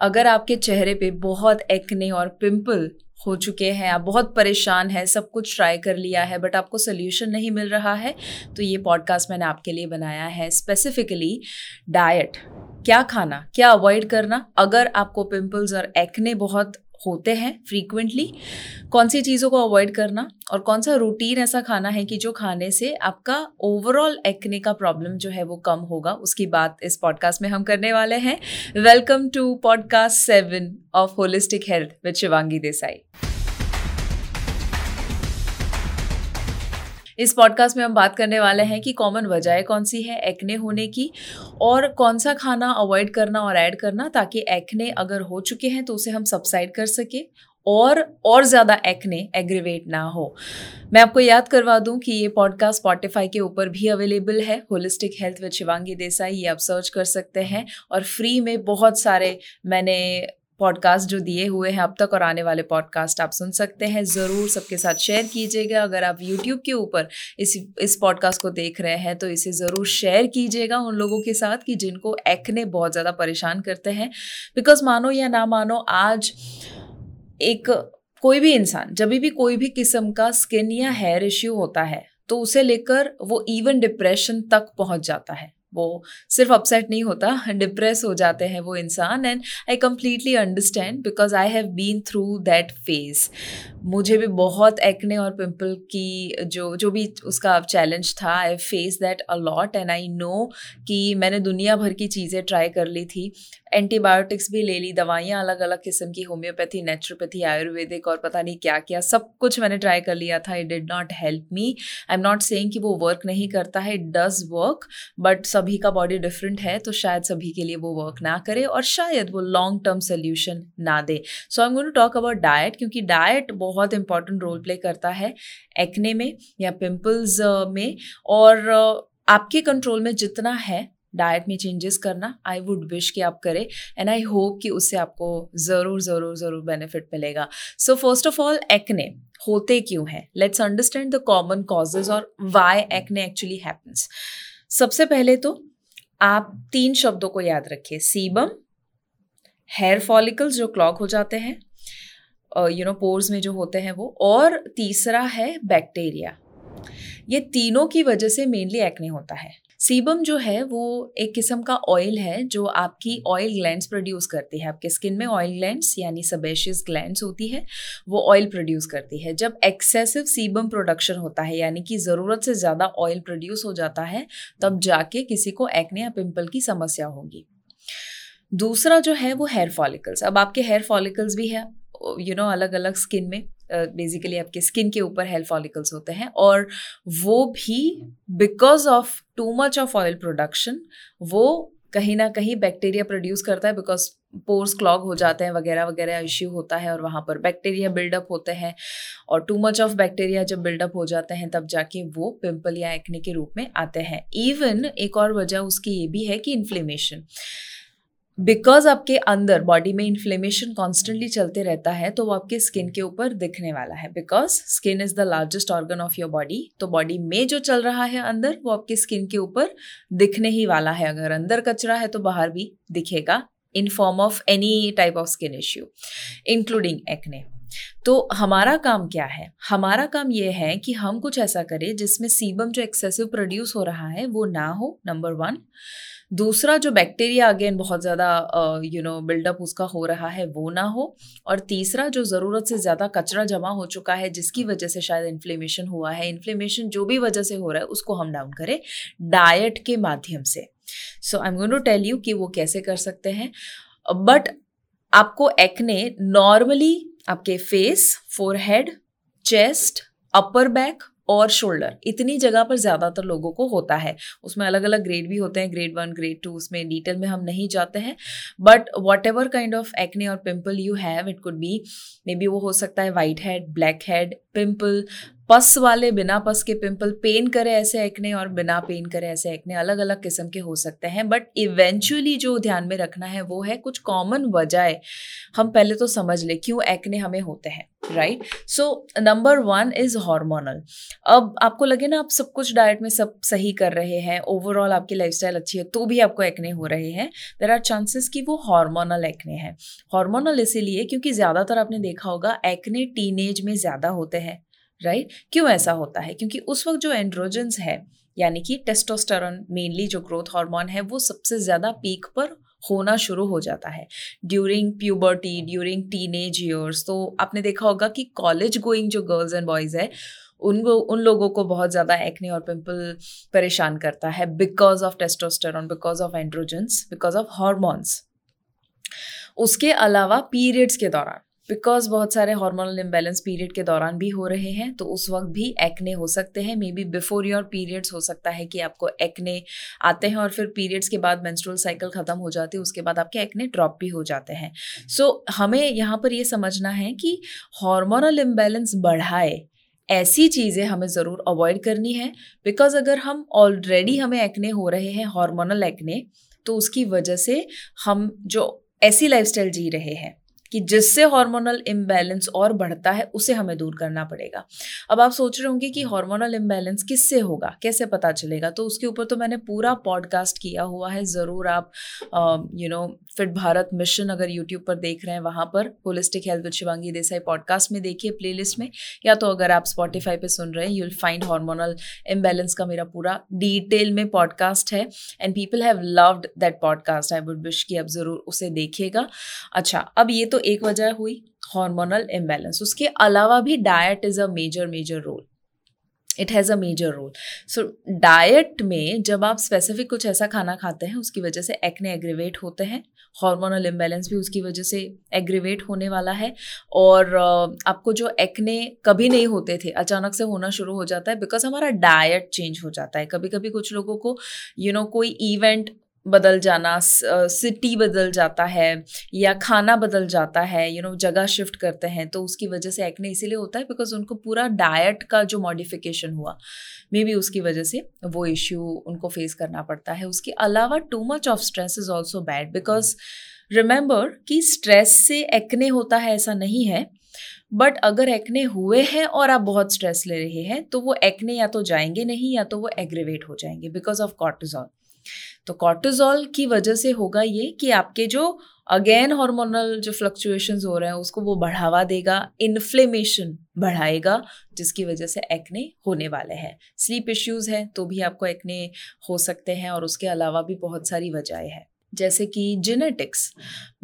अगर आपके चेहरे पे बहुत एक्ने और पिंपल हो चुके हैं, आप बहुत परेशान हैं, सब कुछ ट्राई कर लिया है बट आपको सोल्यूशन नहीं मिल रहा है तो ये पॉडकास्ट मैंने आपके लिए बनाया है। स्पेसिफिकली डाइट क्या खाना? क्या अवॉइड करना? अगर आपको पिंपल्स और एक्ने बहुत होते हैं फ्रीक्वेंटली कौन सी चीज़ों को अवॉइड करना और कौन सा रूटीन ऐसा खाना है कि जो खाने से आपका ओवरऑल एक्ने का प्रॉब्लम जो है वो कम होगा। उसकी बात इस पॉडकास्ट में हम करने वाले हैं। Welcome to podcast seven of holistic health with Shivangi Desai इस पॉडकास्ट में हम बात करने वाले हैं कि कॉमन वजह कौन सी है एक्ने होने की, और कौन सा खाना अवॉइड करना और ऐड करना ताकि एक्ने अगर हो चुके हैं तो उसे हम सबसाइड कर सके और और ज़्यादा एक्ने एग्रीवेट ना हो। मैं आपको याद करवा दूँ कि ये पॉडकास्ट स्पॉटिफाई के ऊपर भी अवेलेबल है। Holistic health with Shivangi Desai ये आप सर्च कर सकते हैं और फ्री में बहुत सारे मैंने पॉडकास्ट जो दिए हुए हैं अब तक और आने वाले पॉडकास्ट आप सुन सकते हैं। ज़रूर सबके साथ शेयर कीजिएगा। अगर आप यूट्यूब के ऊपर इस इस पॉडकास्ट को देख रहे हैं तो इसे ज़रूर शेयर कीजिएगा उन लोगों के साथ कि जिनको एक्ने बहुत ज़्यादा परेशान करते हैं। बिकॉज़ मानो या ना मानो, आज एक कोई भी इंसान, जब भी, कोई भी किस्म का स्किन या हेयर इश्यू होता है तो उसे लेकर वो इवन डिप्रेशन तक पहुँच जाता है। वो सिर्फ़ अपसेट नहीं होता डिप्रेस हो जाते हैं वो इंसान and I completely understand because I have been through that phase मुझे भी बहुत एक्ने और पिम्पल की जो जो भी उसका चैलेंज था I face that a lot and I know कि मैंने दुनिया भर की चीज़ें ट्राई कर ली थी। एंटीबायोटिक्स भी ले ली, दवाइयाँ अलग अलग किस्म की, होम्योपैथी, नेचुरोपैथी, आयुर्वेदिक और पता नहीं क्या क्या सब कुछ मैंने ट्राई कर लिया था it did not help me I am not saying कि वो वर्क नहीं करता है इट डज वर्क बट सभी का बॉडी डिफरेंट है तो शायद सभी के लिए वो वर्क ना करे और शायद वो लॉन्ग टर्म सोल्यूशन ना दे. So I am going to talk about diet क्योंकि डाइट बहुत इंपॉर्टेंट रोल प्ले करता है एक्ने में या पिम्पल्स में और आपके कंट्रोल में जितना है डाइट में चेंजेस करना आई वुड विश कि आप करें एंड आई होप कि उससे आपको ज़रूर ज़रूर ज़रूर बेनिफिट मिलेगा। So first of all acne होते क्यों हैं? Let's understand the common causes और वाई एक्ने एक्चुअली हैपन्स सबसे पहले तो आप तीन शब्दों को याद रखिए। सीबम हेयर फॉलिकल्स जो क्लॉक हो जाते हैं यू नो पोर्स में जो होते हैं वो, और तीसरा है बैक्टीरिया ये तीनों की वजह से मेनली एक्ने होता है। सीबम जो है वो एक किस्म का ऑयल है जो आपकी ऑयल ग्लैंड्स प्रोड्यूस करती है। आपके स्किन में ऑयल ग्लैंड्स यानी सबेशियस ग्लैंड्स होती है वो ऑयल प्रोड्यूस करती है। जब एक्सेसिव सीबम प्रोडक्शन होता है यानी कि ज़रूरत से ज़्यादा ऑयल प्रोड्यूस हो जाता है तब जाके किसी को एक्ने या पिंपल की समस्या होगी। दूसरा जो है वो हेयर फॉलिकल्स अब आपके हेयर फॉलिकल्स भी है यू you नो know, अलग अलग स्किन में। बेसिकली आपके स्किन के ऊपर हेयर फॉलिकल्स होते हैं और वो भी because of too much of oil production वो कहीं ना कहीं बैक्टीरिया प्रोड्यूस करता है बिकॉज़ पोर्स क्लॉग हो जाते हैं, वगैरह वगैरह इश्यू होता है और वहाँ पर बैक्टीरिया बिल्डअप होते हैं और टू मच ऑफ़ बैक्टीरिया जब बिल्डअप हो जाते हैं तब जाके वो पिंपल या एक्ने के रूप में आते हैं। इवन एक और वजह उसकी ये भी है कि इन्फ्लेमेशन बिकॉज़ आपके अंदर बॉडी में इन्फ्लेमेशन कॉन्स्टेंटली चलते रहता है तो वो आपके स्किन के ऊपर दिखने वाला है। Because skin is the largest organ of your body तो बॉडी में जो चल रहा है अंदर, वो आपके स्किन के ऊपर दिखने ही वाला है। अगर अंदर कचरा है तो बाहर भी दिखेगा in form of any type of skin issue including acne तो हमारा काम क्या है? हमारा काम यह है कि हम कुछ ऐसा करें जिसमें सीबम जो एक्सेसिव प्रोड्यूस हो रहा है, वो ना हो नंबर वन दूसरा, जो बैक्टीरिया अगेन बहुत ज़्यादा यू नो बिल्डअप उसका हो रहा है, वो ना हो. और तीसरा, जो ज़रूरत से ज़्यादा कचरा जमा हो चुका है, जिसकी वजह से शायद इन्फ्लेमेशन हुआ है इन्फ्लेमेशन जो भी वजह से हो रहा है, उसको हम डाउन करें डाइट के माध्यम से. So I am going to tell you कि वो कैसे कर सकते हैं. बट आपको एक्ने नॉर्मली आपके face forehead chest upper back और शोल्डर इतनी जगह पर ज़्यादातर लोगों को होता है। उसमें अलग अलग ग्रेड भी होते हैं। ग्रेड वन ग्रेड टू उसमें डिटेल में हम नहीं जाते हैं। But whatever kind of acne और pimple you have it could be maybe वो हो सकता है white head black head pimple pus वाले बिना पस के पिंपल पेन करे ऐसे एक्ने और बिना पेन करे ऐसे एक्ने अलग अलग किस्म के हो सकते हैं बट इवेंचुअली जो ध्यान में रखना है वो है कुछ कॉमन वजह हम पहले तो समझ ले क्यों एक्ने हमें होते हैं right so number one is hormonal अब आपको लगे ना आप सब कुछ डाइट में सब सही कर रहे हैं ओवरऑल आपकी लाइफस्टाइल अच्छी है तो भी आपको एक्ने हो रहे हैं। देर आर चांसेस कि वो हार्मोनल एक्ने हैं। हार्मोनल इसीलिए क्योंकि ज़्यादातर आपने देखा होगा एक्ने टीनेज में ज़्यादा होते हैं। Right right? क्यों ऐसा होता है? क्योंकि उस वक्त जो एंड्रोजन्स है, यानी कि टेस्टोस्टेरोन मेनली जो ग्रोथ हार्मोन है, वो सबसे ज़्यादा पीक पर होना शुरू हो जाता है। During puberty during teenage years तो आपने देखा होगा कि कॉलेज गोइंग जो गर्ल्स एंड बॉयज़ है उनको उन लोगों को बहुत ज़्यादा एक्ने और पिंपल परेशान करता है because of testosterone because of androgens because of hormones उसके अलावा पीरियड्स के दौरान बिकॉज़ बहुत सारे हार्मोनल इम्बेलेंस पीरियड के दौरान भी हो रहे हैं तो उस वक्त भी एक्ने हो सकते हैं। Maybe before your periods हो सकता है कि आपको एक्ने आते हैं और फिर पीरियड्स के बाद मेंस्ट्रुअल साइकिल ख़त्म हो जाती है उसके बाद आपके एक्ने ड्रॉप भी हो जाते हैं। सो so, हमें यहाँ पर ये समझना है कि हार्मोनल इम्बेलेंस बढ़ाए ऐसी चीज़ें हमें ज़रूर अवॉइड करनी है। बिकॉज़ अगर हम ऑलरेडी हमें एक्ने हो रहे हैं हार्मोनल एक्ने तो उसकी वजह से हम जो ऐसी लाइफस्टाइल जी रहे हैं। कि जिससे हार्मोनल इम्बैलेंस और बढ़ता है, उसे हमें दूर करना पड़ेगा। अब आप सोच रहे होंगे कि हार्मोनल इम्बैलेंस किससे होगा? कैसे पता चलेगा? तो उसके ऊपर तो मैंने पूरा पॉडकास्ट किया हुआ है, ज़रूर आप you know fit Bharat mission अगर यूट्यूब पर देख रहे हैं, वहाँ पर holistic health Shivangi Desai podcast में देखिए प्ले में, या तो अगर आप स्पॉटिफाई पे सुन रहे हैं यूल फाइंड हार्मोनल इम्बैलेंस का मेरा पूरा डिटेल में पॉडकास्ट है and people have loved that podcast I would wish कि आप ज़रूर उसे देखिएगा। अच्छा अब ये तो एक वजह हुई हार्मोनल इम्बेलेंस उसके अलावा भी diet is a major major role it has a major role so diet में जब आप स्पेसिफिक कुछ ऐसा खाना खाते हैं उसकी वजह से एक्ने एग्रीवेट होते हैं. हार्मोनल इम्बेलेंस भी उसकी वजह से एग्रीवेट होने वाला है. और आपको जो एक्ने कभी नहीं होते थे अचानक से होना शुरू हो जाता है बिकॉज़ हमारा डाइट चेंज हो जाता है. कभी कभी कुछ लोगों को यू you नो know, कोई इवेंट बदल जाना सिटी बदल जाता है या खाना बदल जाता है यू नो जगह शिफ्ट करते हैं तो उसकी वजह से एक्ने इसीलिए होता है बिकॉज़ उनको पूरा डाइट का जो मॉडिफिकेशन हुआ मे बी उसकी वजह से वो इश्यू उनको फेस करना पड़ता है। उसके अलावा too much of stress is also bad because remember कि स्ट्रेस से एक्ने होता है, ऐसा नहीं है बट अगर एक्ने हुए हैं और आप बहुत स्ट्रेस ले रहे हैं तो वो एक्ने या तो जाएँगे नहीं या तो वो एग्रीवेट हो जाएँगे बिकॉज़ ऑफ़ कॉर्टिजॉल तो कॉर्टिजोल की वजह से होगा ये कि आपके जो अगेन हार्मोनल जो फ्लक्चुएशंस हो रहे हैं, उसको वो बढ़ावा देगा इन्फ्लेमेशन बढ़ाएगा, जिसकी वजह से एक्ने होने वाले हैं। स्लीप इश्यूज़ हैं तो भी आपको एक्ने हो सकते हैं और उसके अलावा भी बहुत सारी वजहें हैं। जैसे कि जेनेटिक्स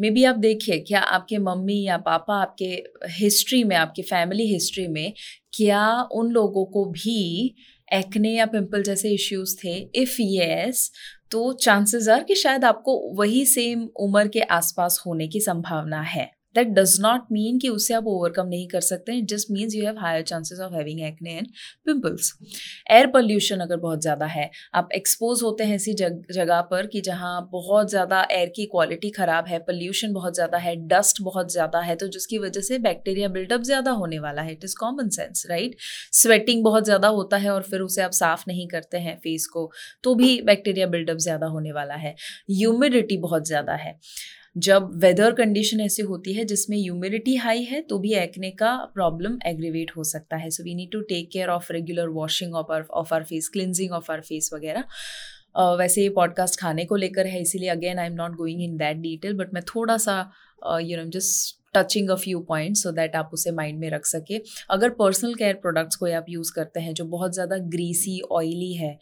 में भी आप देखिए, क्या आपके मम्मी या पापा आपके हिस्ट्री में, आपकी फैमिली हिस्ट्री में, क्या उन लोगों को भी एक्ने या पिंपल जैसे इश्यूज़ थे. इफ़ येस तो चांसेस आर कि शायद आपको वही सेम उम्र के आसपास होने की संभावना है। दैट डज नॉट मीन कि उससे आप ओवरकम नहीं कर सकते। It just means you have higher chances of having acne and pimples air pollution अगर बहुत ज़्यादा है आप एक्सपोज होते हैं ऐसी जग, जगह पर कि जहाँ बहुत ज़्यादा एयर की क्वालिटी ख़राब है पोल्यूशन बहुत ज़्यादा है डस्ट बहुत ज़्यादा है तो जिसकी वजह से बैक्टीरिया बिल्डअप ज़्यादा होने वाला है। It is common sense right sweating बहुत ज़्यादा होता है और फिर उसे आप साफ़ नहीं करते हैं फेस को तो भी बैक्टीरिया बिल्डअप ज़्यादा होने वाला है। ह्यूमिडिटी बहुत ज़्यादा है। जब वेदर कंडीशन ऐसी होती है जिसमें ह्यूमिडिटी हाई है तो भी एक्ने का प्रॉब्लम एग्रीवेट हो सकता है। So we need to take care of regular washing of our of our face cleansing of our face वगैरह। Uh, वैसे ये पॉडकास्ट खाने को लेकर है इसीलिए again I am not going in that detail but मैं थोड़ा सा you know just touching a few point so that आप उसे माइंड में रख सके। अगर पर्सनल केयर प्रोडक्ट्स कोई आप यूज़ करते हैं जो बहुत ज़्यादा ग्रीसी ऑयली है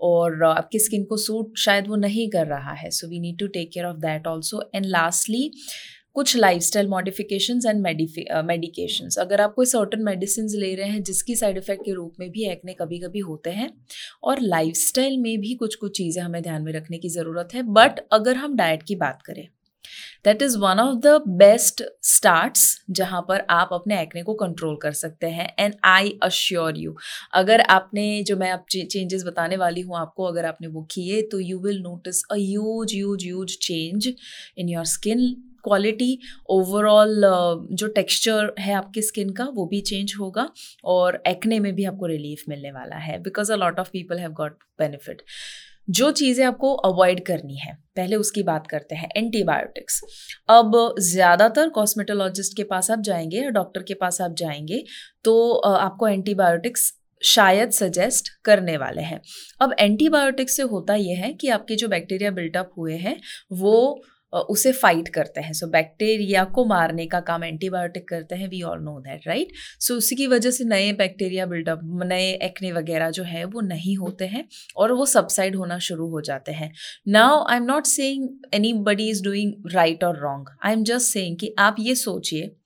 और आपकी स्किन को सूट शायद वो नहीं कर रहा है। So we need to take care of that also and lastly कुछ lifestyle modification and medication अगर आप कोई सर्टन मेडिसिन ले रहे हैं, जिसकी साइड इफ़ेक्ट के रूप में भी एक्ने कभी कभी होते हैं, और लाइफ स्टाइल में भी कुछ कुछ चीज़ें हमें ध्यान में रखने की ज़रूरत है बट अगर हम डाइट की बात करें that is one of the best starts जहाँ पर आप अपने एक्ने को कंट्रोल कर सकते हैं एंड आई अश्योर यू अगर आपने जो मैं आप चेंजेस बताने वाली हूँ आपको, अगर आपने वो किए तो you will notice a huge huge change in your skin quality overall जो टेक्सचर है आपकी स्किन का, वो भी चेंज होगा और एक्ने में भी आपको रिलीफ मिलने वाला है because a lot of people have got benefit जो चीज़ें आपको अवॉइड करनी है, पहले उसकी बात करते हैं एंटीबायोटिक्स अब ज़्यादातर कॉस्मेटोलॉजिस्ट के पास आप जाएँगे या डॉक्टर के पास आप जाएँगे तो आपको एंटीबायोटिक्स शायद सजेस्ट करने वाले हैं. अब एंटीबायोटिक्स से होता यह है कि आपके जो बैक्टीरिया बिल्टअप हुए हैं, वो उसे फाइट करते हैं। सो so, बैक्टीरिया को मारने का काम एंटीबायोटिक करते हैं we all know that right so उसी की वजह से नए बैक्टीरिया बिल्डअप नए एक्ने वगैरह जो है वो नहीं होते हैं और वो सबसाइड होना शुरू हो जाते हैं। Now I am not saying anybody is doing right और wrong I am just saying कि आप ये सोचिए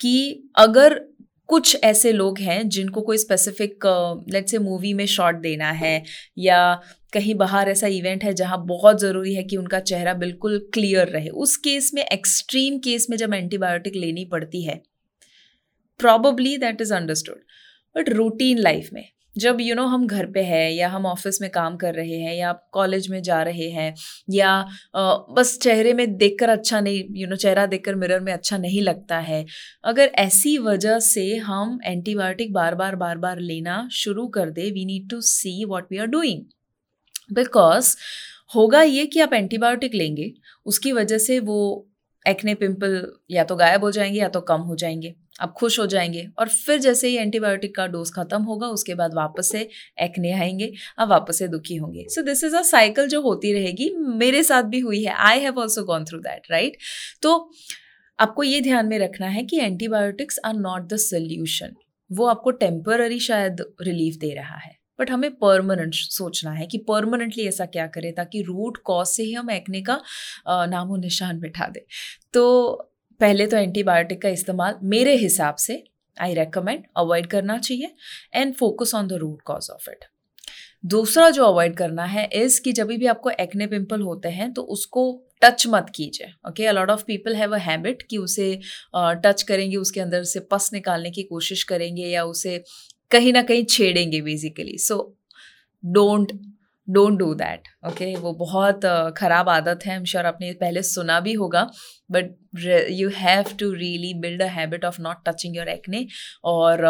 कि अगर कुछ ऐसे लोग हैं जिनको कोई स्पेसिफिक लेट से मूवी में शॉट देना है या कहीं बाहर ऐसा इवेंट है जहाँ बहुत ज़रूरी है कि उनका चेहरा बिल्कुल क्लियर रहे। उस केस में एक्सट्रीम केस में जब एंटीबायोटिक लेनी पड़ती है probably that is understood but routine life में जब यू you नो know, हम घर पे हैं या हम ऑफ़िस में काम कर रहे हैं या कॉलेज में जा रहे हैं या आ, बस चेहरे में देखकर अच्छा नहीं यू you नो know, चेहरा देखकर मिरर में अच्छा नहीं लगता है अगर ऐसी वजह से हम एंटीबायोटिक बार बार बार बार लेना शुरू कर दे we need to see what we are doing because होगा ये कि आप एंटीबायोटिक लेंगे उसकी वजह से वो एक्ने पिंपल या तो गायब हो जाएँगे या तो कम हो जाएँगे। आप खुश हो जाएँगे। और फिर जैसे ही एंटीबायोटिक का डोज खत्म होगा, उसके बाद वापस से एक्ने आएँगे आप वापस से दुखी होंगे। So this is a cycle जो होती रहेगी, मेरे साथ भी हुई है। I have also gone through that right तो आपको ये ध्यान में रखना है कि antibiotics are not the solution वो आपको टेम्पररी शायद रिलीफ दे रहा है। बट हमें परमानेंट सोचना है कि परमानेंटली ऐसा क्या करें ताकि रूट कॉज से ही हम एक्ने का नामो निशान बिठा दें। तो पहले तो एंटीबायोटिक का इस्तेमाल मेरे हिसाब से आई रेकमेंड अवॉइड करना चाहिए and focus on the root cause of it दूसरा जो अवॉइड करना है इज़ कि जब भी आपको एक्ने पिंपल होते हैं तो उसको टच मत कीजिए okay a lot of people have a habit कि उसे टच uh, करेंगे उसके अंदर से पस निकालने की कोशिश करेंगे या उसे कहीं ना कहीं छेड़ेंगे basically so don't don't do that okay okay, वो बहुत ख़राब आदत है एम श्योर आपने पहले सुना भी होगा but you have to really build a habit of not touching your acne और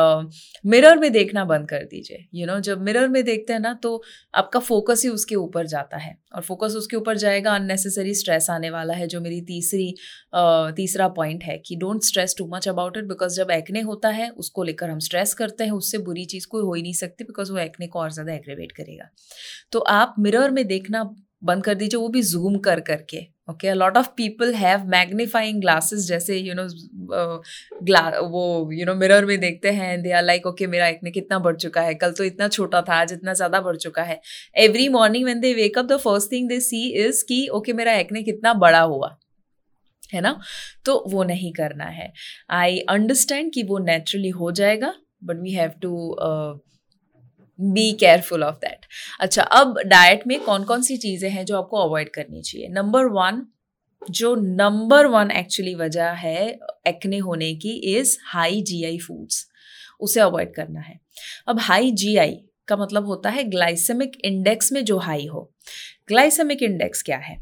मिरर में देखना बंद कर दीजिए। यू नो जब मिरर में देखते हैं ना तो आपका फोकस ही उसके ऊपर जाता है और फोकस उसके ऊपर जाएगा अननेसेसरी स्ट्रेस आने वाला है जो मेरी तीसरी uh, तीसरा पॉइंट है कि don't stress too much about it because जब एक्ने होता है उसको लेकर हम स्ट्रेस करते हैं उससे बुरी चीज़ कोई हो ही नहीं सकती बिकॉज़ वो एक्ने को और ज़्यादा एग्रेवेट करेगा। तो आप मिरर में देखना बंद कर दीजिए, वो भी जूम कर करके okay lot of people have magnifying glasses जैसे यू नो ग्ला वो यू नो मिरर में देखते हैं दे आर लाइक ओके मेरा एक्ने कितना बढ़ चुका है, कल तो इतना छोटा था, आज इतना ज़्यादा बढ़ चुका है। Every morning when they wake up the first thing they see is कि ओके मेरा एक्ने कितना बड़ा हुआ, है ना? तो वो नहीं करना है। आई अंडरस्टैंड कि वो नेचुरली हो जाएगा but we have to be careful of that अच्छा अब डाइट में कौन कौन सी चीज़ें हैं जो आपको अवॉइड करनी चाहिए? नंबर वन जो नंबर वन एक्चुअली वजह है एक्ने होने की इज़ हाई जीआई फूड्स उसे अवॉइड करना है। अब हाई जीआई का मतलब होता है ग्लाइसेमिक इंडेक्स में जो हाई हो। ग्लाइसेमिक इंडेक्स क्या है?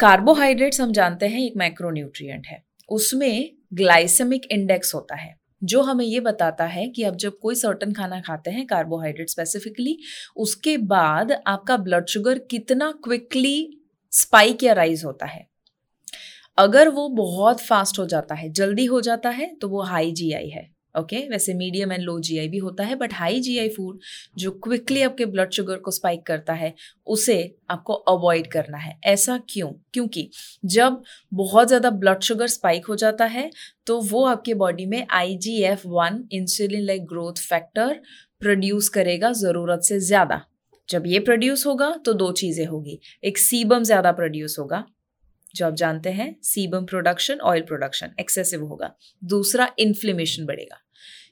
कार्बोहाइड्रेट्स हम जानते हैं, एक माइक्रोन्यूट्रिएंट है। उसमें ग्लाइसेमिक इंडेक्स होता है। जो हमें ये बताता है कि अब जब कोई सर्टन खाना खाते हैं कार्बोहाइड्रेट स्पेसिफिकली उसके बाद आपका ब्लड शुगर कितना क्विकली स्पाइक या राइज होता है। अगर वो बहुत फास्ट हो जाता है, जल्दी हो जाता है तो वो हाई जीआई है। Okay okay? वैसे मीडियम एंड लो जीआई भी होता है बट हाई जीआई फ़ूड जो क्विकली आपके ब्लड शुगर को स्पाइक करता है, उसे आपको अवॉइड करना है। ऐसा क्यों? क्योंकि जब बहुत ज़्यादा ब्लड शुगर स्पाइक हो जाता है तो वो आपके बॉडी में I G F one insulin like growth factor produce करेगा ज़रूरत से ज़्यादा। जब ये प्रोड्यूस होगा तो दो चीज़ें होगी। एक सीबम ज़्यादा प्रोड्यूस होगा जो आप जानते हैं sebum production oil production excessive होगा। दूसरा इन्फ्लेमेशन बढ़ेगा।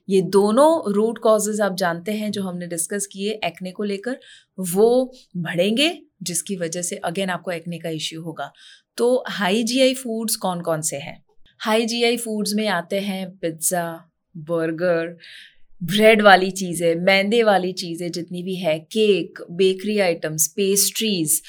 ये दोनों रूट कॉजेज आप जानते हैं, जो हमने डिस्कस किए एक्ने को लेकर, वो बढ़ेंगे, जिसकी वजह से अगेन आपको एक्ने का इश्यू होगा। तो हाई जीआई फूड्स कौन कौन से हैं? हाई जीआई फूड्स में आते हैं पिज़्ज़ा बर्गर ब्रेड वाली चीज़ें, मैदे वाली चीज़ें जितनी भी है, cake bakery items pastries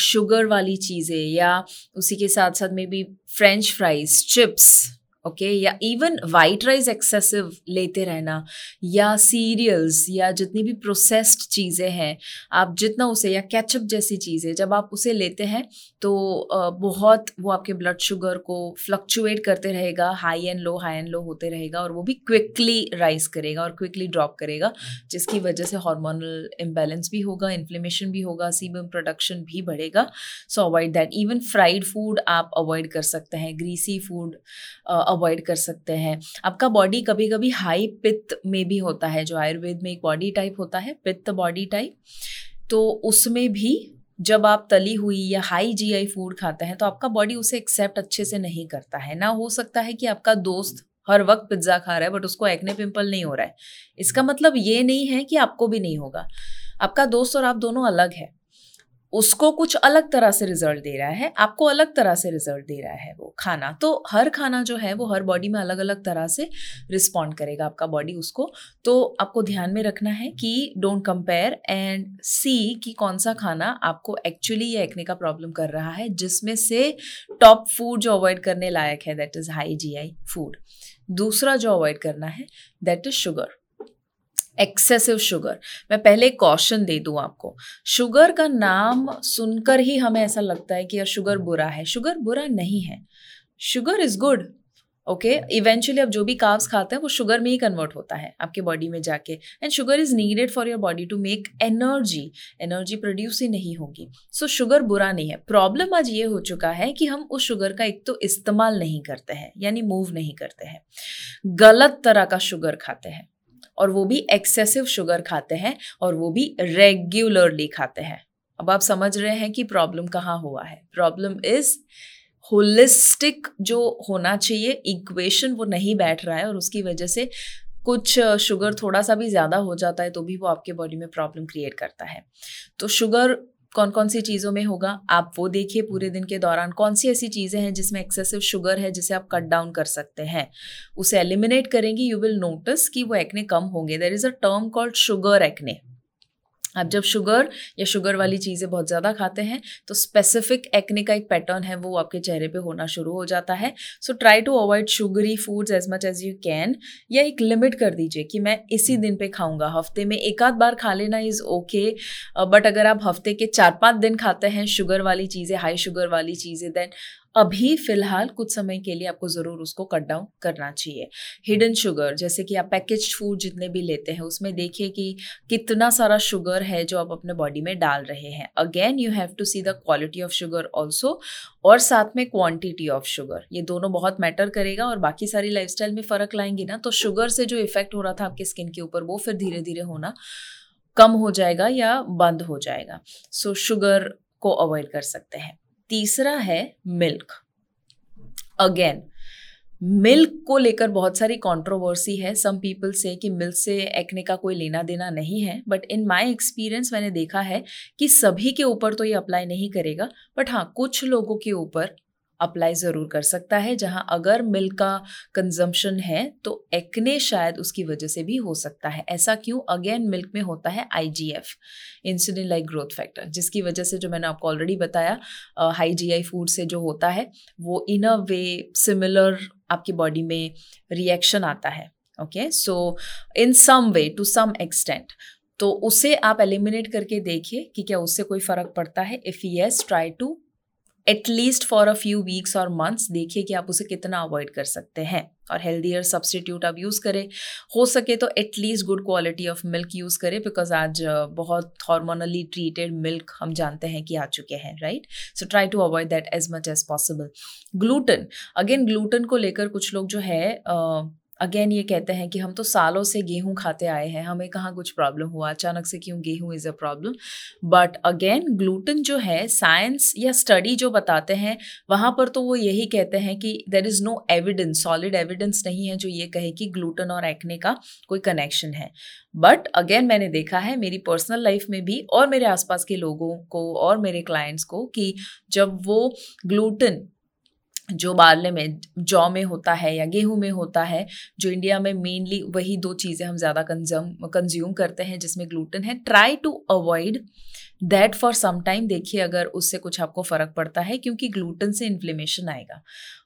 sugar वाली चीज़ें या उसी के साथ साथ में भी French fries chips okay okay? या इवन वाइट राइस एक्सेसिव लेते रहना, या सीरियल्स या जितनी भी प्रोसेस्ड चीज़ें हैं, आप जितना उसे, या कैचअप जैसी चीज़ें, जब आप उसे लेते हैं तो बहुत वो आपके ब्लड शुगर को फ्लक्चुएट करते रहेगा high and low high and low होते रहेगा, और वो भी क्विकली राइज करेगा और क्विकली ड्रॉप करेगा, जिसकी वजह से हार्मोनल इम्बेलेंस भी होगा इन्फ्लेमेशन भी होगा सीबम प्रोडक्शन भी बढ़ेगा so avoid that even fried food आप अवॉइड कर सकते हैं ग्रीसी फ़ूड अवॉइड कर सकते हैं। आपका बॉडी कभी कभी हाई पित्त में भी होता है, जो आयुर्वेद में एक बॉडी टाइप होता है पित्त बॉडी टाइप तो उसमें भी जब आप तली हुई या हाई जीआई फ़ूड खाते हैं तो आपका बॉडी उसे एक्सेप्ट अच्छे से नहीं करता है। ना हो सकता है कि आपका दोस्त हर वक्त पिज़्ज़ा खा रहा है बट उसको एक्ने पिंपल नहीं हो रहा है। इसका मतलब ये नहीं है कि आपको भी नहीं होगा। आपका दोस्त और आप दोनों अलग है। उसको कुछ अलग तरह से रिज़ल्ट दे रहा है, आपको अलग तरह से रिज़ल्ट दे रहा है वो खाना। तो हर खाना जो है, वो हर बॉडी में अलग अलग तरह से रिस्पॉन्ड करेगा आपका बॉडी उसको। तो आपको ध्यान में रखना है कि डोंट कंपेयर एंड सी कि कौन सा खाना आपको एक्चुअली ये एक्ने का प्रॉब्लम कर रहा है, जिसमें से टॉप फ़ूड जो अवॉइड करने लायक है that is high G I food दूसरा जो अवॉइड करना है that is sugar excessive sugar मैं पहले कॉशन दे दूँ आपको। शुगर का नाम सुनकर ही हमें ऐसा लगता है कि यार शुगर बुरा है। शुगर बुरा नहीं है। Sugar is good okay eventually आप जो भी काव्स खाते हैं वो शुगर में ही कन्वर्ट होता है आपके बॉडी में जाके। And sugar is needed for your body to make energy energy produce ही नहीं होगी। सो so, शुगर बुरा नहीं है। प्रॉब्लम आज ये हो चुका है कि हम उस शुगर का एक तो इस्तेमाल नहीं करते हैं यानी मूव नहीं करते हैं। गलत तरह का शुगर खाते हैं। और वो भी एक्सेसिव शुगर खाते हैं और वो भी रेगुलरली खाते हैं। अब आप समझ रहे हैं कि प्रॉब्लम कहाँ हुआ है। प्रॉब्लम इज़ होलिस्टिक जो होना चाहिए इक्वेशन वो नहीं बैठ रहा है और उसकी वजह से कुछ शुगर थोड़ा सा भी ज़्यादा हो जाता है तो भी वो आपके बॉडी में प्रॉब्लम क्रिएट करता है। तो शुगर कौन कौन सी चीज़ों में होगा, आप वो देखिए पूरे दिन के दौरान कौन सी ऐसी चीज़ें हैं जिसमें एक्सेसिव शुगर है जिसे आप कट डाउन कर सकते हैं। उसे एलिमिनेट करेंगे यू विल नोटिस कि वो एक्ने कम होंगे। There is a term called sugar acne आप जब शुगर या शुगर वाली चीज़ें बहुत ज़्यादा खाते हैं तो स्पेसिफिक एक्ने का एक पैटर्न है, वो आपके चेहरे पे होना शुरू हो जाता है। So try to avoid sugary foods as much as you can या एक लिमिट कर दीजिए कि मैं इसी दिन पे खाऊँगा। हफ़्ते में एक आध बार खा लेना इज़ ओके बट अगर आप हफ़्ते के चार पाँच दिन खाते हैं शुगर वाली चीज़ें हाई शुगर वाली चीज़ें देन अभी फ़िलहाल कुछ समय के लिए आपको ज़रूर उसको कट डाउन करना चाहिए। हिडन शुगर जैसे कि आप पैकेज फ़ूड जितने भी लेते हैं उसमें देखिए कि कितना सारा शुगर है जो आप अपने बॉडी में डाल रहे हैं। Again you have to see the quality of sugar also और साथ में क्वांटिटी ऑफ़ शुगर ये दोनों बहुत मैटर करेगा और बाकी सारी लाइफस्टाइल में फ़र्क लाएँगे ना तो शुगर से जो इफ़ेक्ट हो रहा था आपके स्किन के ऊपर वो फिर धीरे धीरे होना कम हो जाएगा या बंद हो जाएगा। सो so, शुगर को अवॉइड कर सकते हैं। तीसरा है मिल्क। अगेन मिल्क को लेकर बहुत सारी कंट्रोवर्सी है। सम पीपल से कि मिल्क से एक्ने का कोई लेना देना नहीं है। बट इन माय एक्सपीरियंस मैंने देखा है कि सभी के ऊपर तो ये अप्लाई नहीं करेगा। बट हाँ कुछ लोगों के ऊपर अप्लाई ज़रूर कर सकता है। जहाँ अगर मिल्क का कंजम्पशन है तो एक्ने शायद उसकी वजह से भी हो सकता है। ऐसा क्यों? अगेन मिल्क में होता है I G F insulin like growth factor जिसकी वजह से जो मैंने आपको ऑलरेडी बताया हाई जी आई फ़ूड से जो होता है, वो इन अ वे सिमिलर आपकी बॉडी में रिएक्शन आता है। Okay so in some way to some extent तो उसे आप एलिमिनेट करके देखिए कि क्या उससे कोई फ़र्क पड़ता है। If yes try to at least for a few weeks और मंथ्स देखिए कि आप उसे कितना अवॉइड कर सकते हैं और हेल्दियर सब्सटीट्यूट आप यूज़ करें। हो सके तो at least good quality of milk use करें बिकॉज़ आज बहुत हॉर्मोनली ट्रीटेड मिल्क हम जानते हैं कि आ चुके हैं right so try to avoid that as much as possible gluten again gluten को लेकर कुछ लोग जो है uh, अगेन ये कहते हैं कि हम तो सालों से गेहूँ खाते आए हैं, हमें कहाँ कुछ प्रॉब्लम हुआ, अचानक से क्यों गेहूँ is a problem but again gluten जो है साइंस या स्टडी जो बताते हैं, वहाँ पर तो वो यही कहते हैं कि there is no evidence solid evidence नहीं है जो ये कहे कि ग्लूटन और एक्ने का कोई कनेक्शन है। बट अगेन मैंने देखा है मेरी पर्सनल लाइफ में भी और मेरे आसपास के लोगों को और मेरे क्लाइंट्स को कि जब वो ग्लूटन जो बारले में जौ में होता है या गेहूँ में होता है, जो इंडिया में मेनली वही दो चीज़ें हम ज़्यादा कंज्यूम कंज्यूम करते हैं जिसमें ग्लूटेन है try to avoid that for some time देखिए अगर उससे कुछ आपको फ़र्क पड़ता है, क्योंकि ग्लूटेन से इन्फ्लेमेशन आएगा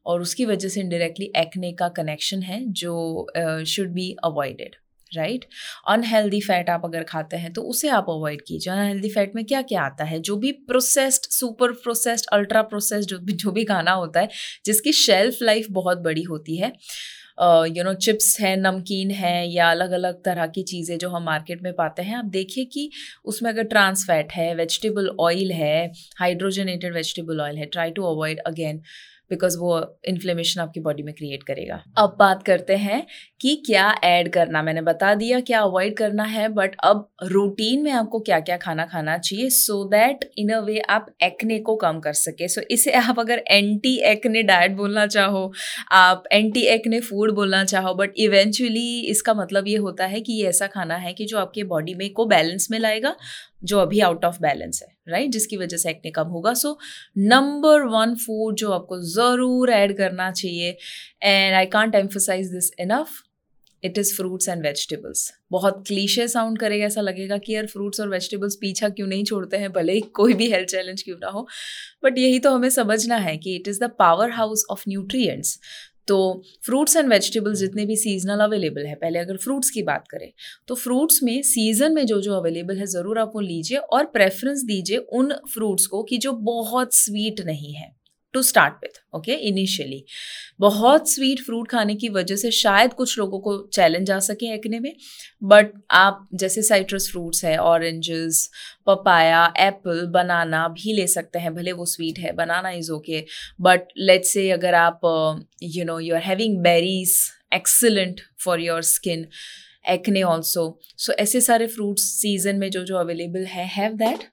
और उसकी वजह से इनडायरेक्टली एक्ने का कनेक्शन है, जो should be avoided right unhealthy fat आप अगर खाते हैं तो उसे आप अवॉइड कीजिए। अनहेल्दी फैट में क्या क्या आता है? जो भी processed super processed ultra processed जो भी जो भी खाना होता है, जिसकी शेल्फ लाइफ बहुत बड़ी होती है यू नो चिप्स है, नमकीन है, या अलग अलग तरह की चीज़ें जो हम मार्केट में पाते हैं, आप देखिए कि उसमें अगर ट्रांस फैट है वेजिटेबल ऑयल है हाइड्रोजनेटेड वेजिटेबल ऑयल है try to avoid again because वो इन्फ्लेमेशन आपकी बॉडी में क्रिएट करेगा। अब बात करते हैं कि क्या ऐड करना। मैंने बता दिया क्या अवॉइड करना है बट अब रूटीन में आपको क्या क्या खाना खाना चाहिए सो दैट इन अ वे आप एक्ने को कम कर सके। सो so, इसे आप अगर एंटी एक्ने डाइट बोलना चाहो आप एंटी एक्ने फ़ूड बोलना चाहो बट इवेंचुअली इसका मतलब ये होता है कि ये ऐसा खाना है कि जो आपके बॉडी में को बैलेंस में लाएगा जो अभी आउट ऑफ़ बैलेंस है राइट right? जिसकी वजह से एक्ने कम होगा। सो नंबर वन फ़ूड जो आपको ज़रूर ऐड करना चाहिए and I can't emphasize this enough it is fruits and vegetables बहुत क्लीशे साउंड करेगा, ऐसा लगेगा कि यार फ्रूट्स और वेजिटेबल्स पीछा क्यों नहीं छोड़ते हैं, भले ही कोई भी हेल्थ चैलेंज क्यों ना हो। बट यही तो हमें समझना है कि it is the powerhouse of nutrients तो फ्रूट्स एंड वेजिटेबल्स जितने भी सीजनल अवेलेबल है, पहले अगर फ्रूट्स की बात करें तो फ्रूट्स में सीज़न में जो जो अवेलेबल है, ज़रूर आप वो लीजिए और प्रेफरेंस दीजिए उन फ्रूट्स को कि जो बहुत स्वीट नहीं है। To start with okay initially बहुत स्वीट फ्रूट खाने की वजह से शायद कुछ लोगों को चैलेंज आ सके एक्ने में बट आप जैसे साइट्रस फ्रूट्स है ऑरेंजेस पपाया एप्पल बनाना भी ले सकते हैं, भले वो स्वीट है banana is okay but let's say अगर आप you know you are having berries excellent for your skin acne also so ऐसे सारे फ्रूट्स सीज़न में जो जो अवेलेबल है हैव दैट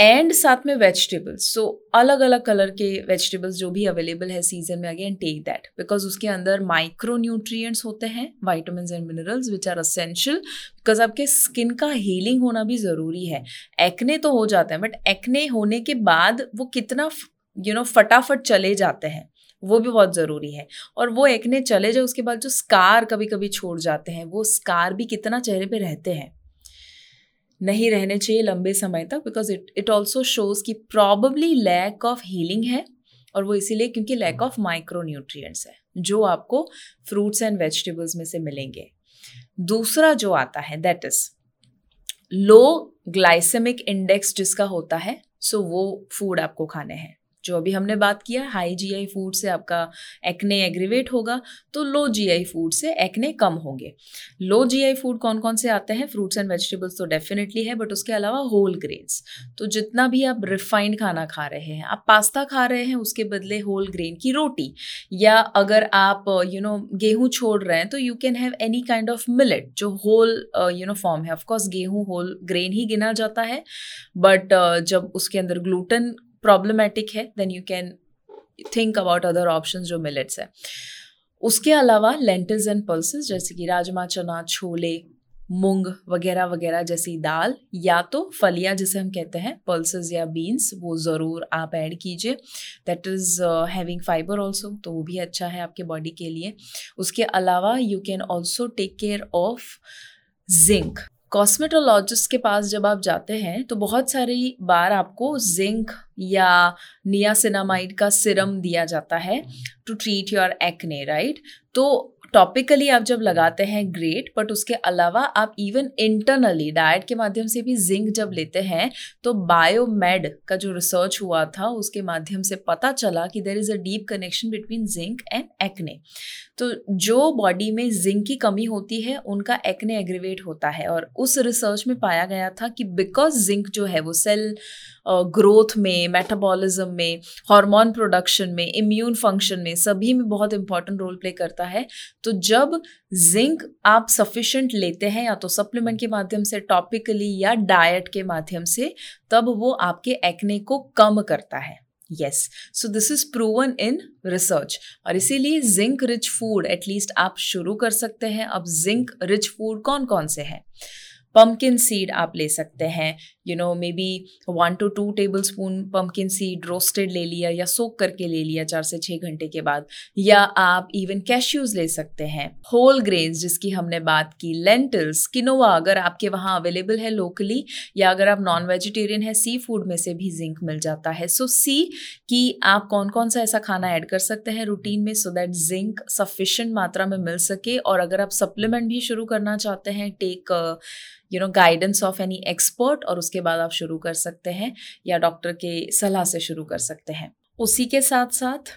एंड साथ में वेजिटेबल्स सो अलग अलग कलर के वेजिटेबल्स जो भी अवेलेबल है सीज़न में अगेन टेक दैट बिकॉज़ उसके अंदर माइक्रो न्यूट्रिएंट्स होते हैं vitamin and minerals which are essential because आपके स्किन का हीलिंग होना भी ज़रूरी है. एक्ने तो हो जाता है बट एक्ने होने के बाद वो कितना यू नो फटाफट चले जाते हैं. वो भी बहुत ज़रूरी है. और वो एक्ने चले जाए, उसके बाद जो स्कार कभी कभी छोड़ जाते हैं, वो स्कार भी कितना चेहरे पे रहते हैं. नहीं रहने चाहिए लंबे समय तक because it it also shows कि प्रॉबली लैक ऑफ़ हीलिंग है, और वो इसीलिए क्योंकि लैक ऑफ़ माइक्रो न्यूट्रिएंट्स है, जो आपको फ्रूट्स एंड वेजिटेबल्स में से मिलेंगे। दूसरा जो आता है that is low glycemic index जिसका होता है सो so वो फ़ूड आपको खाने हैं। जो अभी हमने बात किया हाई जीआई फ़ूड से आपका एक्ने एग्रीवेट होगा तो लो जीआई फ़ूड से एक्ने कम होंगे। लो जीआई फ़ूड कौन कौन से आते हैं? फ्रूट्स एंड वेजिटेबल्स तो डेफिनेटली है बट उसके अलावा होल ग्रेन्स तो जितना भी आप रिफाइंड खाना खा रहे हैं आप पास्ता खा रहे हैं उसके बदले होल ग्रेन की रोटी या अगर आप यू नो गेहूँ छोड़ रहे हैं तो you can have any kind of millet जो होल यू नो फॉर्म है। ऑफकोर्स गेहूँ होल ग्रेन ही गिना जाता है बट uh, जब उसके अंदर ग्लूटन प्रॉब्लमेटिक है then you can think about other option जो मिलेट्स है। उसके अलावा लेंटल्स एंड पल्सेस जैसे कि राजमा, चना, छोले, मूंग वगैरह वगैरह जैसी दाल, या तो फलिया जिसे हम कहते हैं पल्सेस या बीन्स वो ज़रूर आप ऐड कीजिए। That is having fibre also तो वो भी अच्छा है आपके बॉडी के लिए। उसके अलावा you can also take care of zinc cosmetologist के पास जब आप जाते हैं तो बहुत सारी बार आपको जिंक या नियासिनामाइड का सिरम दिया जाता है to treat your acne right तो टॉपिकली आप जब लगाते हैं ग्रेट बट उसके अलावा आप इवन इंटरनली डाइट के माध्यम से भी जिंक जब लेते हैं तो बायोमेड का जो रिसर्च हुआ था, उसके माध्यम से पता चला कि there is a deep connection between zinc and acne तो जो बॉडी में जिंक की कमी होती है, उनका एक्ने एग्रीवेट होता है, और उस रिसर्च में पाया गया था कि बिकॉज़ जिंक जो है, वो सेल ग्रोथ में मेटाबॉलिज्म में हार्मोन प्रोडक्शन में इम्यून फ़ंक्शन में सभी में बहुत इंपॉर्टेंट रोल प्ले करता है। तो जब जिंक आप सफिशेंट लेते हैं या तो सप्लीमेंट के माध्यम से टॉपिकली या डाइट के माध्यम से, तब वो आपके एक्ने को कम करता है। Yes so this is proven in research और इसीलिए जिंक रिच फ़ूड एटलीस्ट आप शुरू कर सकते हैं। अब जिंक रिच फ़ूड कौन कौन से हैं? पम्पकिन सीड आप ले सकते हैं you know maybe one to two tablespoon pumpkin seed roasted ले लिया या सोक करके ले लिया चार से छः घंटे के बाद, या आप इवन कैश्यूज ले सकते हैं। होल ग्रेन्स जिसकी हमने बात की लेंटल्स किनोवा अगर आपके वहाँ अवेलेबल है लोकली या अगर आप नॉन वेजिटेरियन है सी फ़ूड में से भी जिंक मिल जाता है। सो सी कि आप कौन कौन सा ऐसा खाना ऐड कर सकते हैं रूटीन में सो दैट जिंक सफिशेंट मात्रा में मिल सके। और अगर आप सप्लीमेंट भी शुरू करना चाहते हैं take you know guidance of any expert और उसके बाद आप शुरू कर सकते हैं या डॉक्टर के सलाह से शुरू कर सकते हैं। उसी के साथ साथ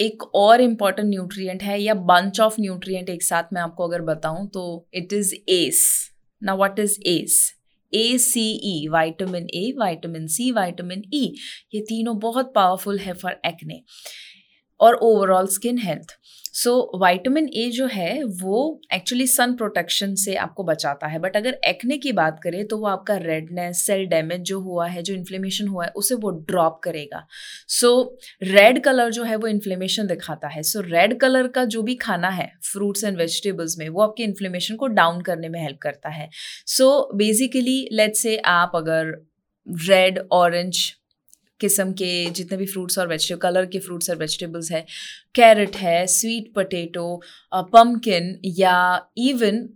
एक और इंपॉर्टेंट न्यूट्रिएंट है या बंच ऑफ़ न्यूट्रिएंट एक साथ मैं आपको अगर बताऊँ तो इट इज़ एस ना what is ace A C E vitamin A vitamin C vitamin E ये तीनों बहुत पावरफुल है फॉर एक्ने और overall skin health so vitamin A जो है, वो एक्चुअली सन प्रोटेक्शन से आपको बचाता है। बट अगर एक्ने की बात करें तो वो आपका रेडनेस सेल डैमेज जो हुआ है, जो इन्फ्लेमेशन हुआ है, उसे वो ड्रॉप करेगा। सो रेड कलर जो है, वो इन्फ्लेमेशन दिखाता है। सो रेड कलर का जो भी खाना है फ्रूट्स एंड वेजिटेबल्स में, वो आपके इन्फ्लेमेशन को डाउन करने में हेल्प करता है। सो बेसिकली लेट्स से आप अगर रेड ऑरेंज किस्म के जितने भी फ्रूट्स और वेजिटेबल कलर के फ्रूट्स और वेजिटेबल्स हैं कैरेट है स्वीट पटेटो पम्पकिन या even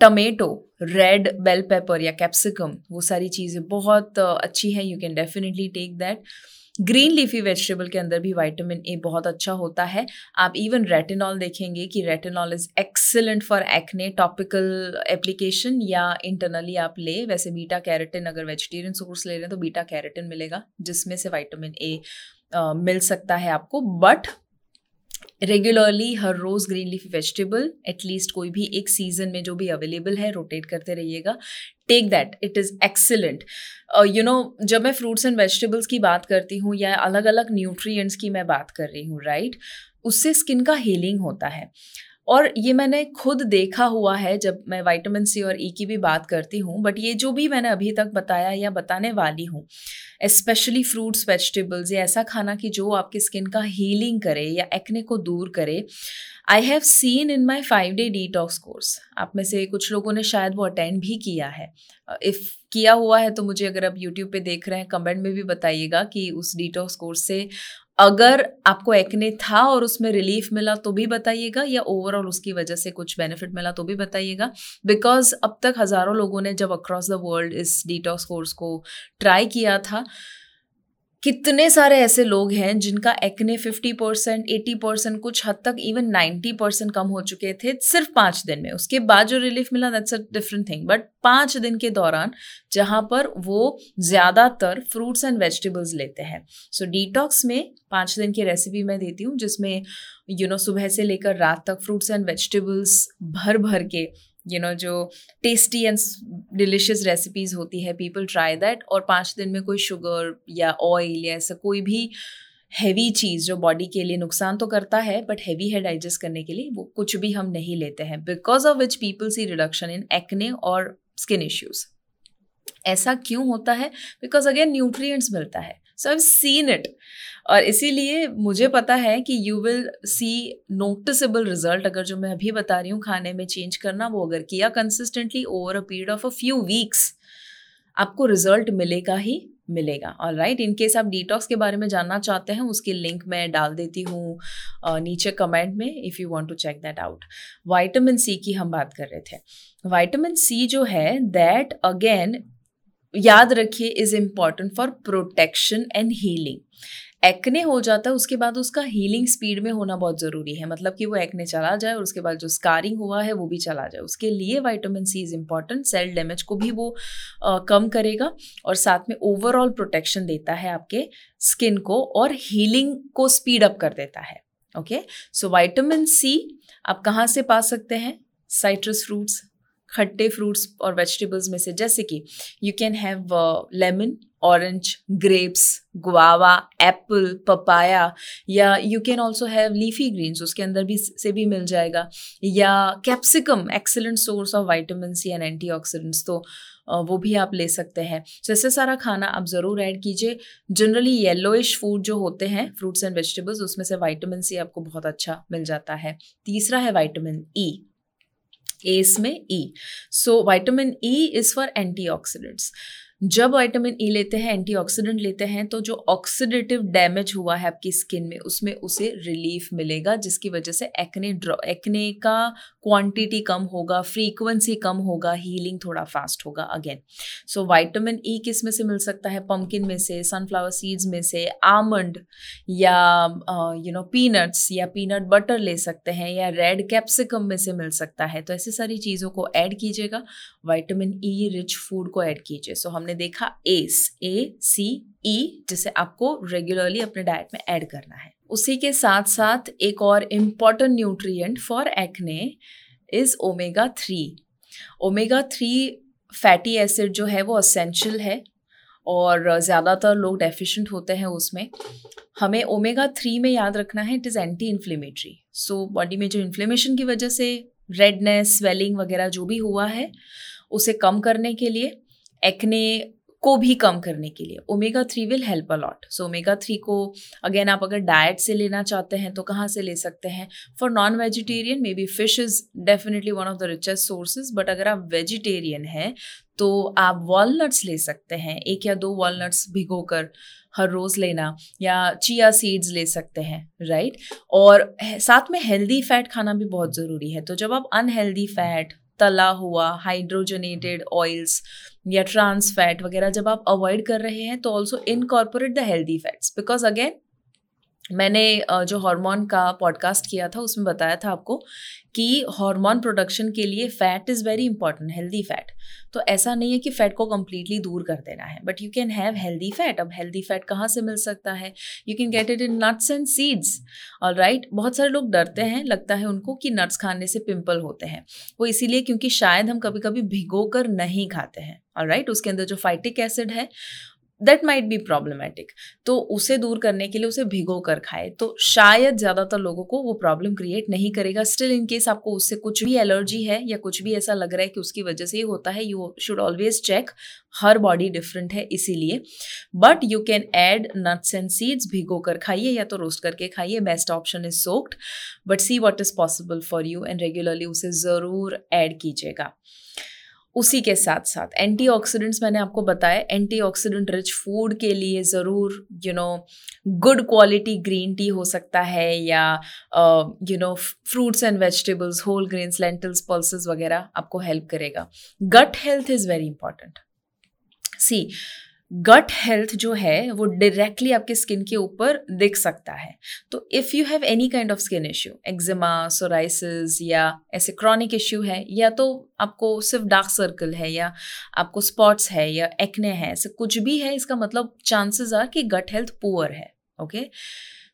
tomato red bell pepper या कैप्सिकम वो सारी चीज़ें बहुत अच्छी हैं you can definitely take that green leafy vegetable के अंदर भी वाइटामिन ए बहुत अच्छा होता है। आप इवन रेटिनॉल देखेंगे कि retinol is excellent for acne topical application या इंटरनली आप ले। वैसे बीटा कैरेटिन अगर वेजिटेरियन सोर्स ले रहे हैं तो बीटा कैरेटिन मिलेगा, जिसमें से वाइटामिन ए मिल सकता है आपको। बट रेगुलरली हर रोज़ green leafy vegetable at least कोई भी एक सीज़न में जो भी अवेलेबल है रोटेट करते रहिएगा। Take that it is excellent you know जब मैं फ्रूट्स एंड वेजिटेबल्स की बात करती हूँ या अलग अलग न्यूट्रिएंट्स की मैं बात कर रही हूँ राइट right? उससे स्किन का हीलिंग होता है। और ये मैंने खुद देखा हुआ है जब मैं वाइटामिन सी और ई e की भी बात करती हूँ बट ये जो भी मैंने अभी तक बताया या बताने वाली हूँ स्पेशली फ्रूट्स वेजिटेबल्स या ऐसा खाना कि जो आपकी स्किन का हीलिंग करे या एक्ने को दूर करे I have seen in my five day detox course आप में से कुछ लोगों ने शायद वो अटेंड भी किया है। इफ़ किया हुआ है तो मुझे अगर आप यूट्यूब पे देख रहे हैं कमेंट में भी बताइएगा कि उस डिटॉक्स कोर्स से अगर आपको एक्ने था और उसमें रिलीफ मिला तो भी बताइएगा या ओवरऑल उसकी वजह से कुछ बेनिफिट मिला तो भी बताइएगा। बिकॉज़ अब तक हज़ारों लोगों ने जब अक्रॉस द वर्ल्ड इस डिटॉक्स कोर्स को ट्राई किया था कितने सारे ऐसे लोग हैं जिनका एक्ने 50 परसेंट एटी परसेंट कुछ हद तक इवन 90 परसेंट कम हो चुके थे सिर्फ़ पाँच दिन में। उसके बाद जो रिलीफ मिला that's a different thing but पाँच दिन के दौरान जहाँ पर वो ज़्यादातर फ्रूट्स एंड वेजिटेबल्स लेते हैं। सो so, डिटॉक्स में पाँच दिन की रेसिपी मैं देती हूँ जिसमें यू you नो know, सुबह से लेकर रात तक फ्रूट्स एंड वेजिटेबल्स भर भर के यू नो जो टेस्टी एंड डिलिशियस रेसिपीज़ होती है पीपल ट्राई दैट और पाँच दिन में कोई शुगर या ऑयल या ऐसा कोई भी हैवी चीज़ जो बॉडी के लिए नुकसान तो करता है बट हैवी है डाइजेस्ट करने के लिए, वो कुछ भी हम नहीं लेते हैं because of which people see reduction in acne और स्किन इश्यूज़ ऐसा क्यों होता है? बिकॉज़ अगेन न्यूट्रिएंट्स मिलता है। सो आई सीन इट और इसीलिए मुझे पता है कि you will see noticeable result अगर जो मैं अभी बता रही हूँ खाने में चेंज करना वो अगर किया consistently over a period of a few weeks आपको रिज़ल्ट मिलेगा ही मिलेगा। और राइट इन केस आप डिटॉक्स के बारे में जानना चाहते हैं, उसकी लिंक मैं डाल देती हूँ नीचे कमेंट में if you want to check that out vitamin C की हम बात कर रहे थे। वाइटामिन सी जो है दैट अगेन याद रखिए is important for protection and healing acne हो जाता है उसके बाद उसका हीलिंग स्पीड में होना बहुत ज़रूरी है। मतलब कि वो एक्ने चला जाए और उसके बाद जो स्कारिंग हुआ है वो भी चला जाए। उसके लिए vitamin C is important cell damage को भी वो आ, कम करेगा और साथ में ओवरऑल प्रोटेक्शन देता है आपके स्किन को और हीलिंग को स्पीड अप कर देता है। ओके सो वाइटामिन सी आप कहाँ से पा सकते हैं? साइट्रस फ्रूट्स खट्टे फ्रूट्स और वेजिटेबल्स में से, जैसे कि you can have lemon orange grapes guava apple papaya या you can also have leafy greens उसके अंदर भी से भी मिल जाएगा, या capsicum excellent source of vitamin C and antioxidants तो वो भी आप ले सकते हैं। तो ऐसे सारा खाना आप ज़रूर ऐड कीजिए। जनरली येलोइश फ़ूड जो होते हैं फ्रूट्स एंड वेजिटेबल्स उसमें से वाइटामिन सी आपको बहुत अच्छा मिल जाता है। तीसरा है वाइटामिन ई एस में E so vitamin E is for antioxidants जब वाइटामिन ई e लेते हैं एंटीऑक्सीडेंट लेते हैं तो जो ऑक्सीडेटिव डैमेज हुआ है आपकी स्किन में उसमें उसे रिलीफ मिलेगा जिसकी वजह से एक्ने ड्रॉ एक्ने का क्वांटिटी कम होगा फ्रीक्वेंसी कम होगा हीलिंग थोड़ा फास्ट होगा अगेन सो वाइटामिन ई किसमें से मिल सकता है? पम्पकिन में से सनफ्लावर सीड्स में से आमंड या यू नो पीनट्स या पीनट बटर ले सकते हैं या रेड कैप्सिकम में से मिल सकता है. तो ऐसी सारी चीज़ों को ऐड कीजिएगा वाइटामिन ई रिच फ़ूड को ऐड कीजिए. सो so, हमने देखा एस ए सी ई जिसे आपको रेगुलरली अपने डाइट में ऐड करना है। उसी के साथ साथ एक और important nutrient for acne is omega three omega three fatty acid जो है वो असेंशियल है और ज़्यादातर लोग डेफिशिएंट होते हैं उसमें। हमें ओमेगा थ्री में याद रखना है it is anti inflammatory so body में जो इन्फ्लेमेशन की वजह से रेडनेस स्वेलिंग वगैरह जो भी हुआ है, उसे कम करने के लिए एक्ने को भी कम करने के लिए। Omega three will help a lot so omega three को अगेन आप अगर डाइट से लेना चाहते हैं तो कहाँ से ले सकते हैं? For non vegetarian maybe fish is definitely one of the richest sources but अगर आप वेजिटेरियन हैं तो आप वॉलनट्स ले सकते हैं। एक या दो वॉलनट्स भिगो कर हर रोज़ लेना, या चिया सीड्स ले सकते हैं राइट और साथ में हेल्दी फैट खाना भी बहुत ज़रूरी है। तो जब आप अनहेल्दी फैट तला हुआ हाइड्रोजनेटेड ऑयल्स या ट्रांस फैट वगैरह जब आप अवॉइड कर रहे हैं तो also incorporate the healthy fats because again मैंने जो हार्मोन का पॉडकास्ट किया था, उसमें बताया था आपको कि हार्मोन प्रोडक्शन के लिए fat is very important, healthy fat. तो ऐसा नहीं है कि फ़ैट को कम्प्लीटली दूर कर देना है, but you can have healthy fat. अब हेल्दी फैट कहाँ से मिल सकता है? You can get it in nuts and seeds. और राइट? बहुत सारे लोग डरते हैं, लगता है उनको कि नट्स खाने से पिंपल होते हैं। वो इसीलिए क्योंकि शायद हम कभी कभी भिगो कर नहीं खाते हैं। और राइट? उसके अंदर जो फाइटिक एसिड है दैट माइट बी प्रॉब्लमेटिक तो उसे दूर करने के लिए उसे भिगो कर खाए। तो शायद ज़्यादातर लोगों को वो प्रॉब्लम क्रिएट नहीं करेगा। स्टिल इन केस आपको उससे कुछ भी एलर्जी है या कुछ भी ऐसा लग रहा है कि उसकी वजह से ही होता है यू शुड ऑलवेज चेक हर बॉडी डिफरेंट है इसीलिए। But you can add nuts and seeds भिगो कर खाइए या तो रोस्ट करके खाइए। Best option is soaked but see what is possible for you and regularly उसे ज़रूर ऐड कीजिएगा। उसी के साथ साथ। एंटीऑक्सीडेंट्स मैंने आपको बताया एंटीऑक्सीडेंट रिच फ़ूड के लिए ज़रूर you know good quality green tea हो सकता है या you know fruits and vegetables whole grains lentils pulses वगैरह आपको हेल्प करेगा। Gut health is very important see gut health जो है, वो डायरेक्टली आपके स्किन के ऊपर दिख सकता है। तो if you have any kind of skin issue eczema psoriasis या ऐसे क्रॉनिक इश्यू है, या तो आपको सिर्फ़ डार्क सर्कल है या आपको स्पॉट्स है या एक्ने है, ऐसे कुछ भी है, इसका मतलब चांसेस आर कि गट हेल्थ पुअर है ओके okay?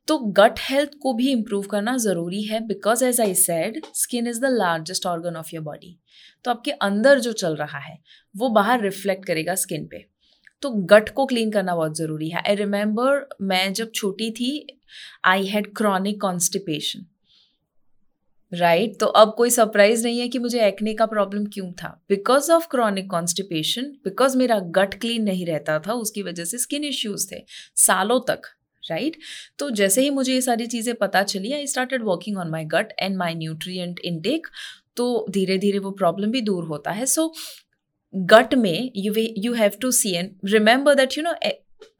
तो गट हेल्थ को भी इम्प्रूव करना ज़रूरी है because as I said skin is the largest organ of your body तो आपके अंदर जो चल रहा है, वो बाहर रिफ्लेक्ट करेगा स्किन पे। तो गट को क्लीन करना बहुत ज़रूरी है। आई रिमेंबर मैं जब छोटी थी I had chronic constipation right तो अब कोई सरप्राइज़ नहीं है कि मुझे एक्ने का प्रॉब्लम क्यों था। Because of chronic constipation because मेरा गट क्लीन नहीं रहता था, उसकी वजह से स्किन इश्यूज़ थे, सालों तक राइट right? तो जैसे ही मुझे ये सारी चीज़ें पता चली I started working on my gut and my nutrient intake तो धीरे धीरे वो प्रॉब्लम भी दूर होता है। सो गट में you you have to see and remember that you know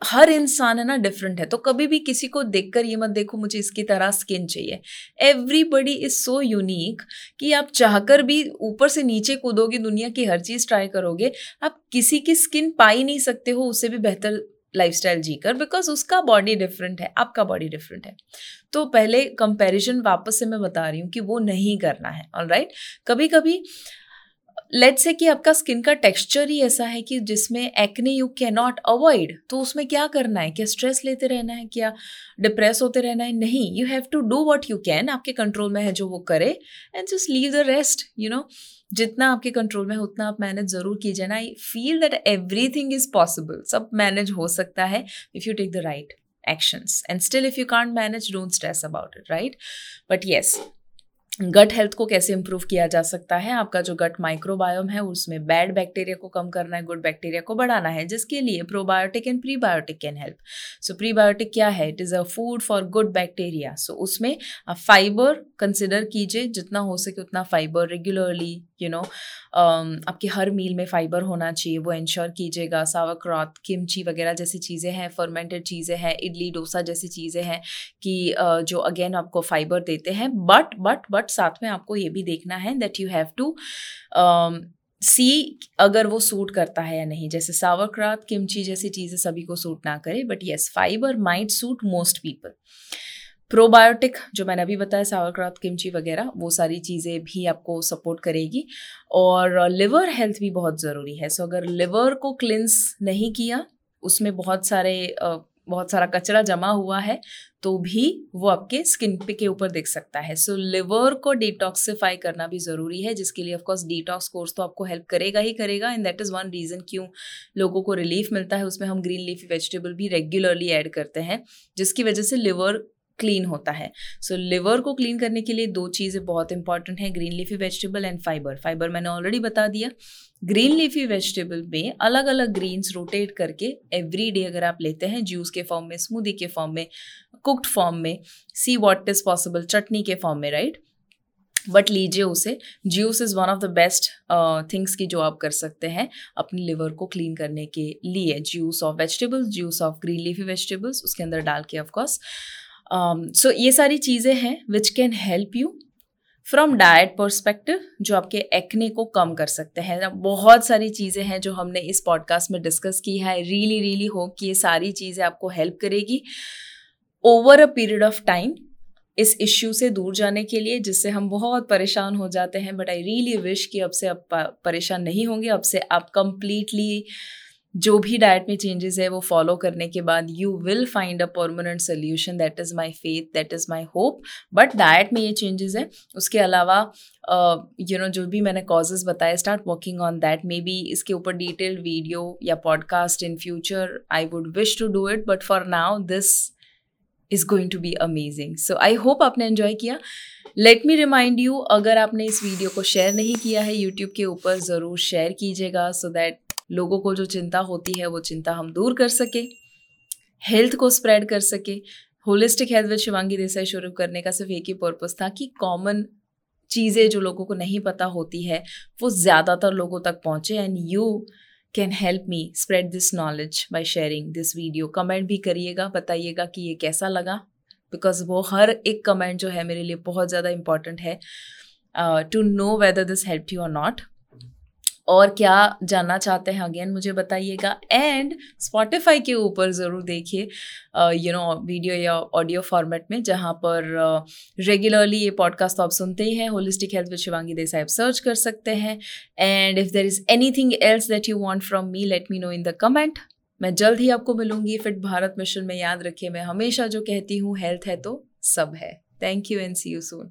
हर इंसान है ना डिफरेंट है। तो कभी भी किसी को देखकर ये मत देखो, मुझे इसकी तरह स्किन चाहिए। एवरीबडी इज़ सो यूनिक कि आप चाहकर भी ऊपर से नीचे कूदोगे, दुनिया की हर चीज़ ट्राई करोगे, आप किसी की स्किन पा ही नहीं सकते हो, उससे भी बेहतर लाइफ लाइफस्टाइल जीकर बिकॉज़ उसका बॉडी डिफरेंट है, आपका बॉडी डिफरेंट है। तो पहले कंपैरिजन वापस से मैं बता रही हूँ कि वो नहीं करना है ऑल राइट right? कभी कभी लेट्स से कि आपका स्किन का टेक्सचर ही ऐसा है कि जिसमें acne you can not avoid तो उसमें क्या करना है? क्या स्ट्रेस लेते रहना है? क्या डिप्रेस होते रहना है? नहीं you have to do what you can आपके कंट्रोल में है जो वो करे and just leave the rest you know जितना आपके कंट्रोल में उतना आप मैनेज ज़रूर कीजिए। ना I feel that everything is possible सब मैनेज हो सकता है if you take the right actions and still if you can't manage don't stress about it right but yes gut health को कैसे इम्प्रूव किया जा सकता है? आपका जो गट माइक्रोबायोम है, उसमें बैड बैक्टीरिया को कम करना है गुड बैक्टीरिया को बढ़ाना है, जिसके लिए probiotic and prebiotic can help so prebiotic क्या है? It is a food for good bacteria so उसमें आप फाइबर कंसिडर कीजिए, जितना हो सके उतना fibre regularly you know um, आपके हर मील में फाइबर होना चाहिए वो इंश्योर कीजिएगा। सावक्रॉत किमची वगैरह जैसी चीज़ें हैं फर्मेंटेड चीज़ें हैं इडली डोसा जैसी चीज़ें हैं कि जो अगेन आपको फाइबर देते हैं। बट बट बट साथ में आपको ये भी देखना है that you have to see अगर वो सूट करता है या नहीं। जैसे सावरक्रात किमची जैसी चीज़ें सभी को सूट ना करे but yes fibre might suit most people probiotic जो मैंने अभी बताया सावरक्रात किमची वगैरह वो सारी चीज़ें भी आपको सपोर्ट करेगी। और लिवर हेल्थ भी बहुत ज़रूरी है। सो अगर लिवर को क्लिनस नहीं किया उसमें बहुत सारे बहुत सारा कचरा जमा हुआ है तो भी वो आपके स्किन पे के ऊपर दिख सकता है। सो so, लिवर को डिटॉक्सिफाई करना भी ज़रूरी है जिसके लिए ऑफकोर्स डिटॉक्स कोर्स तो आपको हेल्प करेगा ही करेगा and that is one reason क्यों लोगों को रिलीफ मिलता है। उसमें हम ग्रीन लीफी वेजिटेबल भी रेगुलरली ऐड करते हैं जिसकी वजह से लिवर क्लीन होता है। सो so, लिवर को क्लीन करने के लिए दो चीज़ें बहुत इंपॉर्टेंट हैं green leafy vegetable and fibre fibre मैंने ऑलरेडी बता दिया। ग्रीन लीफी वेजिटेबल में अलग अलग ग्रीन्स रोटेट करके एवरी डे अगर आप लेते हैं जूस के फॉर्म में स्मूदी के फॉर्म में कुकड फॉर्म में सी वॉट इज़ पॉसिबल चटनी के फॉर्म में राइट बट लीजिए उसे। Juice is one of the best things की जो आप कर सकते हैं अपने लिवर को क्लीन करने के लिए। Juice of vegetables juice of green leafy vegetables उसके अंदर डाल के ऑफकोर्स सो um, ये सारी चीज़ें हैं which can help you from diet perspective जो आपके एक्ने को कम कर सकते हैं। बहुत सारी चीज़ें हैं जो हमने इस पॉडकास्ट में डिस्कस की है। रियली रियली होप कि ये सारी चीज़ें आपको हेल्प करेगी। Over a period of time इस इश्यू से दूर जाने के लिए जिससे हम बहुत परेशान हो जाते हैं बट आई रियली विश कि अब से आप परेशान नहीं होंगे। अब से आप कंप्लीटली जो भी डाइट में चेंजेस है, वो फॉलो करने के बाद you will find a permanent solution that is my faith that is my hope but diet में ये चेंजेस है. उसके अलावा यू नो जो भी मैंने कॉजेज बताए start working on that maybe इसके ऊपर डिटेल्ड वीडियो या podcast in future I would wish to do it but for now this is going to be amazing so I hope आपने enjoy किया. Let me remind you अगर आपने इस video को share नहीं किया है यूट्यूब के ऊपर ज़रूर शेयर कीजिएगा सो दैट लोगों को जो चिंता होती है, वो चिंता हम दूर कर सके हेल्थ को स्प्रेड कर सके। Holistic health with Shivangi Desai शुरू करने का सिर्फ़ एक ही पर्पज़ था कि कॉमन चीज़ें जो लोगों को नहीं पता होती है, वो ज़्यादातर लोगों तक पहुँचे। And you can help me spread this knowledge by sharing this video comment भी करिएगा, बताइएगा कि ये कैसा लगा? बिकॉज़ वो हर एक कमेंट जो है मेरे लिए बहुत ज़्यादा इंपॉर्टेंट है। To know whether this help you और नॉट और क्या जानना चाहते हैं अगेन मुझे बताइएगा। एंड स्पॉटिफाई के ऊपर ज़रूर देखिए यू नो वीडियो या ऑडियो फॉर्मेट में जहाँ पर रेगुलरली uh, ये पॉडकास्ट तो आप सुनते ही हैं। Holistic health with Shivangi Desai आप सर्च कर सकते हैं। And if there is anything else that you want from me let me know in the comment मैं जल्द ही आपको मिलूँगी। फिट भारत मिशन में याद रखिए। मैं हमेशा जो कहती हूँ हेल्थ है तो सब है। Thank you and see you soon